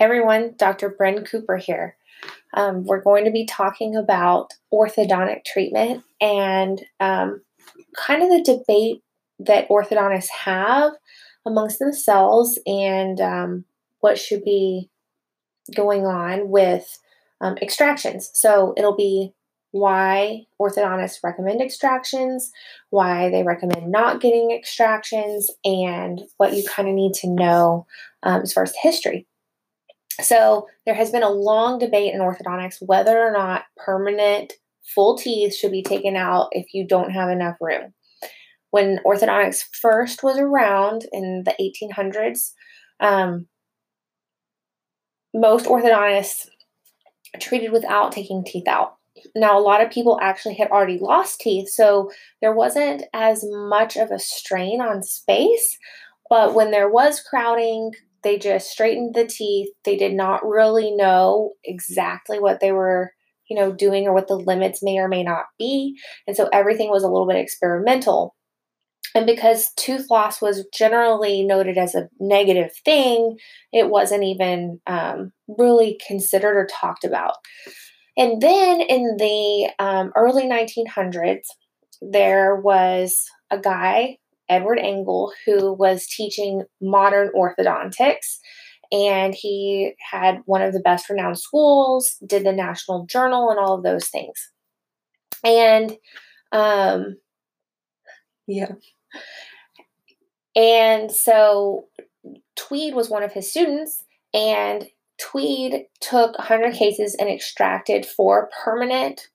Hey everyone, Dr. Bryn Cooper here. Um, we're going to be talking about orthodontic treatment and um, kind of the debate that orthodontists have amongst themselves and um, what should be going on with um, extractions. So it'll be why orthodontists recommend extractions, why they recommend not getting extractions, and what you kind of need to know um, as far as history. So, there has been a long debate in orthodontics whether or not permanent full teeth should be taken out if you don't have enough room. When orthodontics first was around in the 1800s, um, most orthodontists treated without taking teeth out. Now, a lot of people actually had already lost teeth, so there wasn't as much of a strain on space. But when there was crowding, they just straightened the teeth. They did not really know exactly what they were, you know, doing or what the limits may or may not be. And so everything was a little bit experimental. And because tooth loss was generally noted as a negative thing, it wasn't even um, really considered or talked about. And then in the um, early 1900s, there was a guy, Edward Angle, who was teaching modern orthodontics. And he had one of the best renowned schools, did the National Journal, and all of those things. And, um, yeah. And so Tweed was one of his students, and Tweed took 100 cases and extracted four permanent,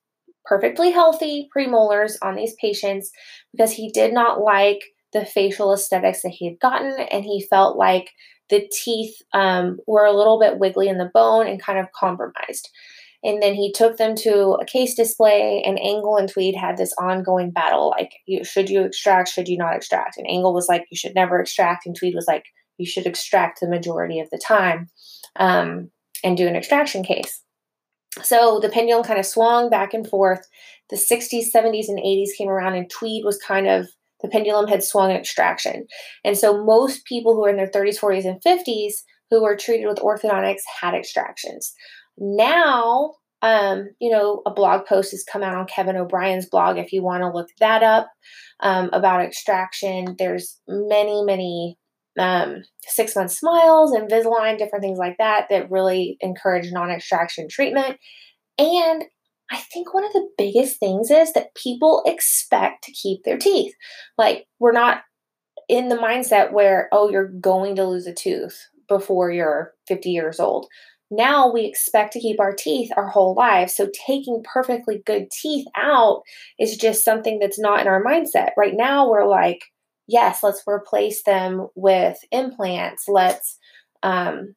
perfectly healthy premolars on these patients because he did not like the facial aesthetics that he had gotten, and he felt like the teeth um, were a little bit wiggly in the bone and kind of compromised. And then he took them to a case display, and Angle and Tweed had this ongoing battle like, you, should you extract, should you not extract? And Angle was like, you should never extract, and Tweed was like, you should extract the majority of the time um, and do an extraction case. So the pendulum kind of swung back and forth. The 60s, 70s, and 80s came around, and Tweed was kind of the pendulum had swung extraction. And so most people who are in their 30s, 40s, and 50s who were treated with orthodontics had extractions. Now, um, you know, a blog post has come out on Kevin O'Brien's blog if you want to look that up um, about extraction. There's many, many um, six month smiles, Invisalign, different things like that that really encourage non extraction treatment. And I think one of the biggest things is that people expect to keep their teeth. Like, we're not in the mindset where, oh, you're going to lose a tooth before you're 50 years old. Now we expect to keep our teeth our whole lives. So taking perfectly good teeth out is just something that's not in our mindset. Right now, we're like, yes, let's replace them with implants. Let's um,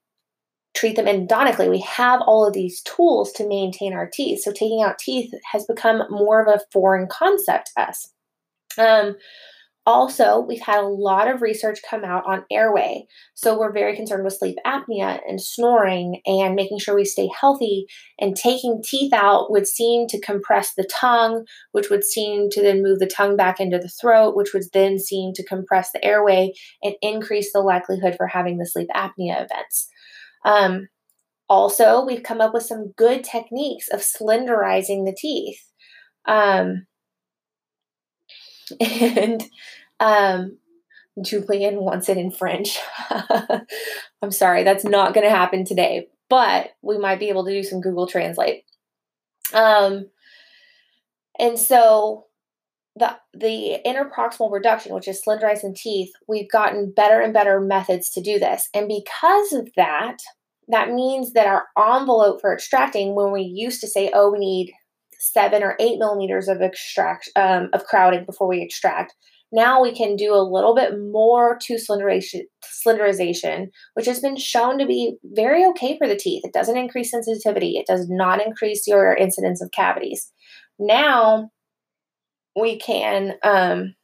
treat them endodontically. We have all of these tools to maintain our teeth. So taking out teeth has become more of a foreign concept to us. Um, also, we've had a lot of research come out on airway. So, we're very concerned with sleep apnea and snoring and making sure we stay healthy. And taking teeth out would seem to compress the tongue, which would seem to then move the tongue back into the throat, which would then seem to compress the airway and increase the likelihood for having the sleep apnea events. Um, also, we've come up with some good techniques of slenderizing the teeth. Um, and um, Julian wants it in French. I'm sorry, that's not going to happen today, but we might be able to do some Google Translate. Um, and so the the interproximal reduction, which is slenderizing teeth, we've gotten better and better methods to do this. And because of that, that means that our envelope for extracting, when we used to say, oh, we need seven or eight millimeters of extract um, of crowding before we extract, now we can do a little bit more to slenderization, slenderization, which has been shown to be very okay for the teeth. It doesn't increase sensitivity. It does not increase your incidence of cavities. Now we can um,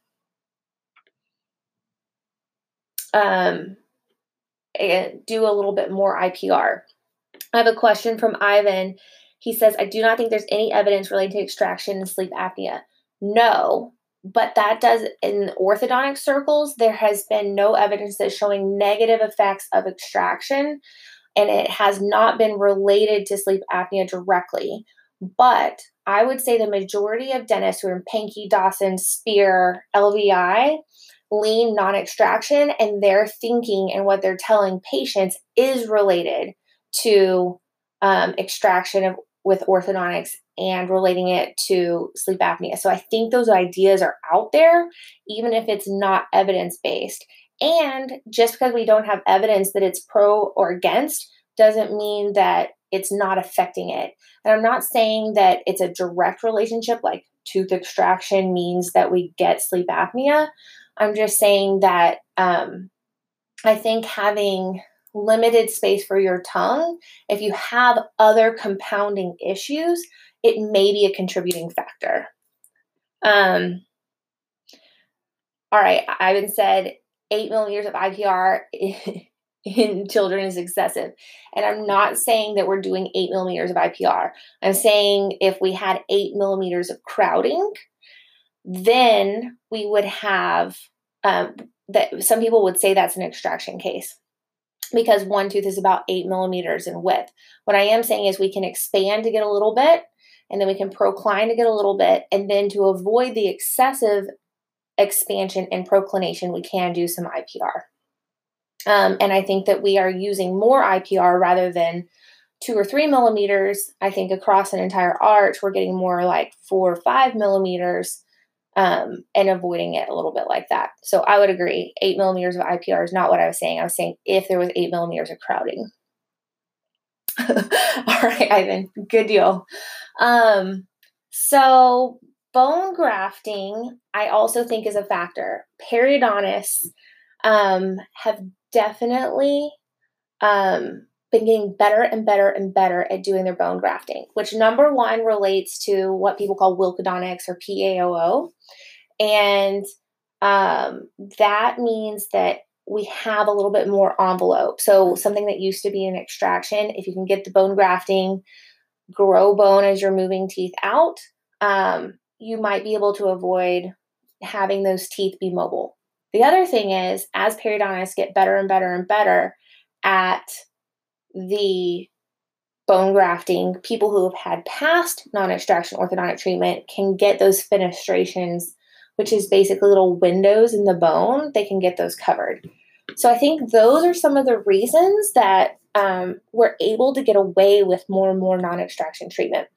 um, do a little bit more IPR. I have a question from Ivan. He says, I do not think there's any evidence related to extraction and sleep apnea. No, but that does in orthodontic circles there has been no evidence that's showing negative effects of extraction and it has not been related to sleep apnea directly. But I would say the majority of dentists who are in Pankey, Dawson, Spear, LVI lean non extraction, and their thinking and what they're telling patients is related to um, extraction of, with orthodontics and relating it to sleep apnea. So I think those ideas are out there, even if it's not evidence based. And just because we don't have evidence that it's pro or against doesn't mean that it's not affecting it. And I'm not saying that it's a direct relationship, like tooth extraction means that we get sleep apnea. I'm just saying that um, I think having limited space for your tongue, if you have other compounding issues, it may be a contributing factor. Um, all right, Ivan said eight millimeters of IPR in children is excessive. And I'm not saying that we're doing eight millimeters of IPR. I'm saying if we had eight millimeters of crowding, then we would have um, that some people would say that's an extraction case because one tooth is about eight millimeters in width. What I am saying is we can expand to get a little bit, and then we can procline to get a little bit, and then to avoid the excessive expansion and proclination, we can do some IPR. Um, and I think that we are using more IPR rather than two or three millimeters. I think across an entire arch, we're getting more like four or five millimeters um, and avoiding it a little bit like that. So I would agree. Eight millimeters of IPR is not what I was saying. I was saying if there was eight millimeters of crowding. All right, Ivan, good deal. Um, so bone grafting, I also think is a factor. Periodontists um, have definitely um, been getting better and better and better at doing their bone grafting, which number one relates to what people call Wilckodontics or PAOO. And um, that means that we have a little bit more envelope. So, something that used to be an extraction, if you can get the bone grafting, grow bone as you're moving teeth out, um, you might be able to avoid having those teeth be mobile. The other thing is, as periodontists get better and better and better at the bone grafting, people who have had past non extraction orthodontic treatment can get those fenestrations, which is basically little windows in the bone. They can get those covered. So I think those are some of the reasons that um, we're able to get away with more and more non extraction treatment.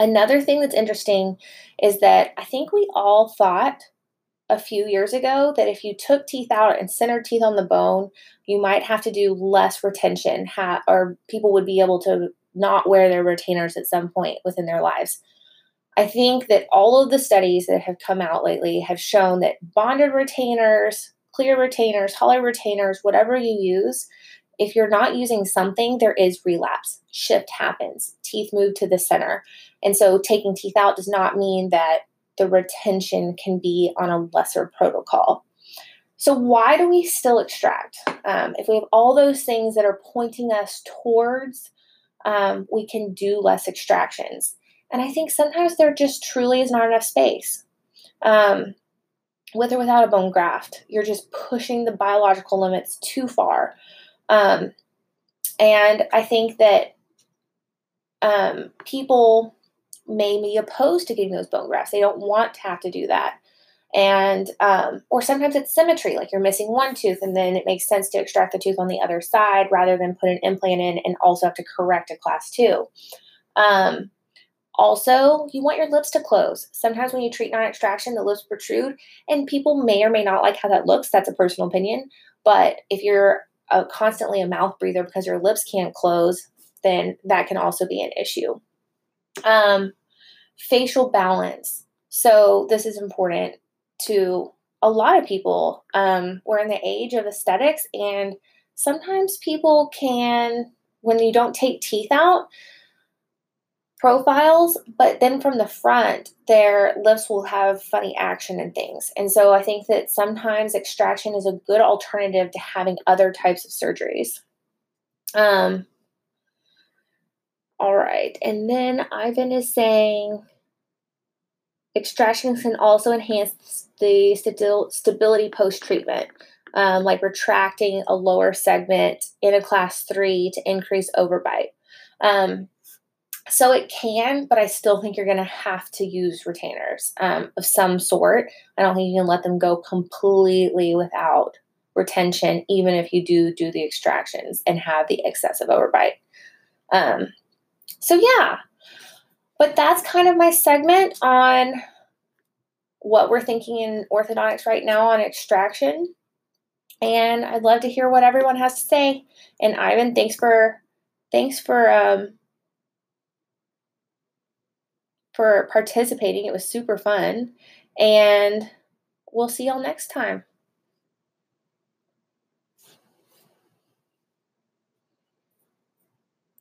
Another thing that's interesting is that I think we all thought a few years ago that if you took teeth out and centered teeth on the bone, you might have to do less retention, ha- or people would be able to not wear their retainers at some point within their lives. I think that all of the studies that have come out lately have shown that bonded retainers, clear retainers, hollow retainers, whatever you use, if you're not using something, there is relapse. Shift happens. Teeth move to the center. And so taking teeth out does not mean that the retention can be on a lesser protocol. So, why do we still extract? Um, if we have all those things that are pointing us towards, um, we can do less extractions. And I think sometimes there just truly is not enough space. Um, with or without a bone graft, you're just pushing the biological limits too far. Um, and I think that um, people may be opposed to getting those bone grafts. They don't want to have to do that. And, um, or sometimes it's symmetry, like you're missing one tooth and then it makes sense to extract the tooth on the other side rather than put an implant in and also have to correct a class two. Um, also, you want your lips to close. Sometimes when you treat non extraction, the lips protrude, and people may or may not like how that looks. That's a personal opinion. But if you're a, constantly a mouth breather because your lips can't close, then that can also be an issue. Um, facial balance. So, this is important to a lot of people. Um, we're in the age of aesthetics, and sometimes people can, when you don't take teeth out, profiles, but then from the front, their lips will have funny action and things. And so I think that sometimes extraction is a good alternative to having other types of surgeries. Um, all right. And then Ivan is saying extraction can also enhance the stability post treatment. um, like retracting a lower segment in a class three to increase overbite. Um, so it can, but I still think you're going to have to use retainers um, of some sort. I don't think you can let them go completely without retention, even if you do do the extractions and have the excessive overbite. Um, so yeah, but that's kind of my segment on what we're thinking in orthodontics right now on extraction. And I'd love to hear what everyone has to say. And Ivan, thanks for thanks for um, for participating. It was super fun. And we'll see y'all next time.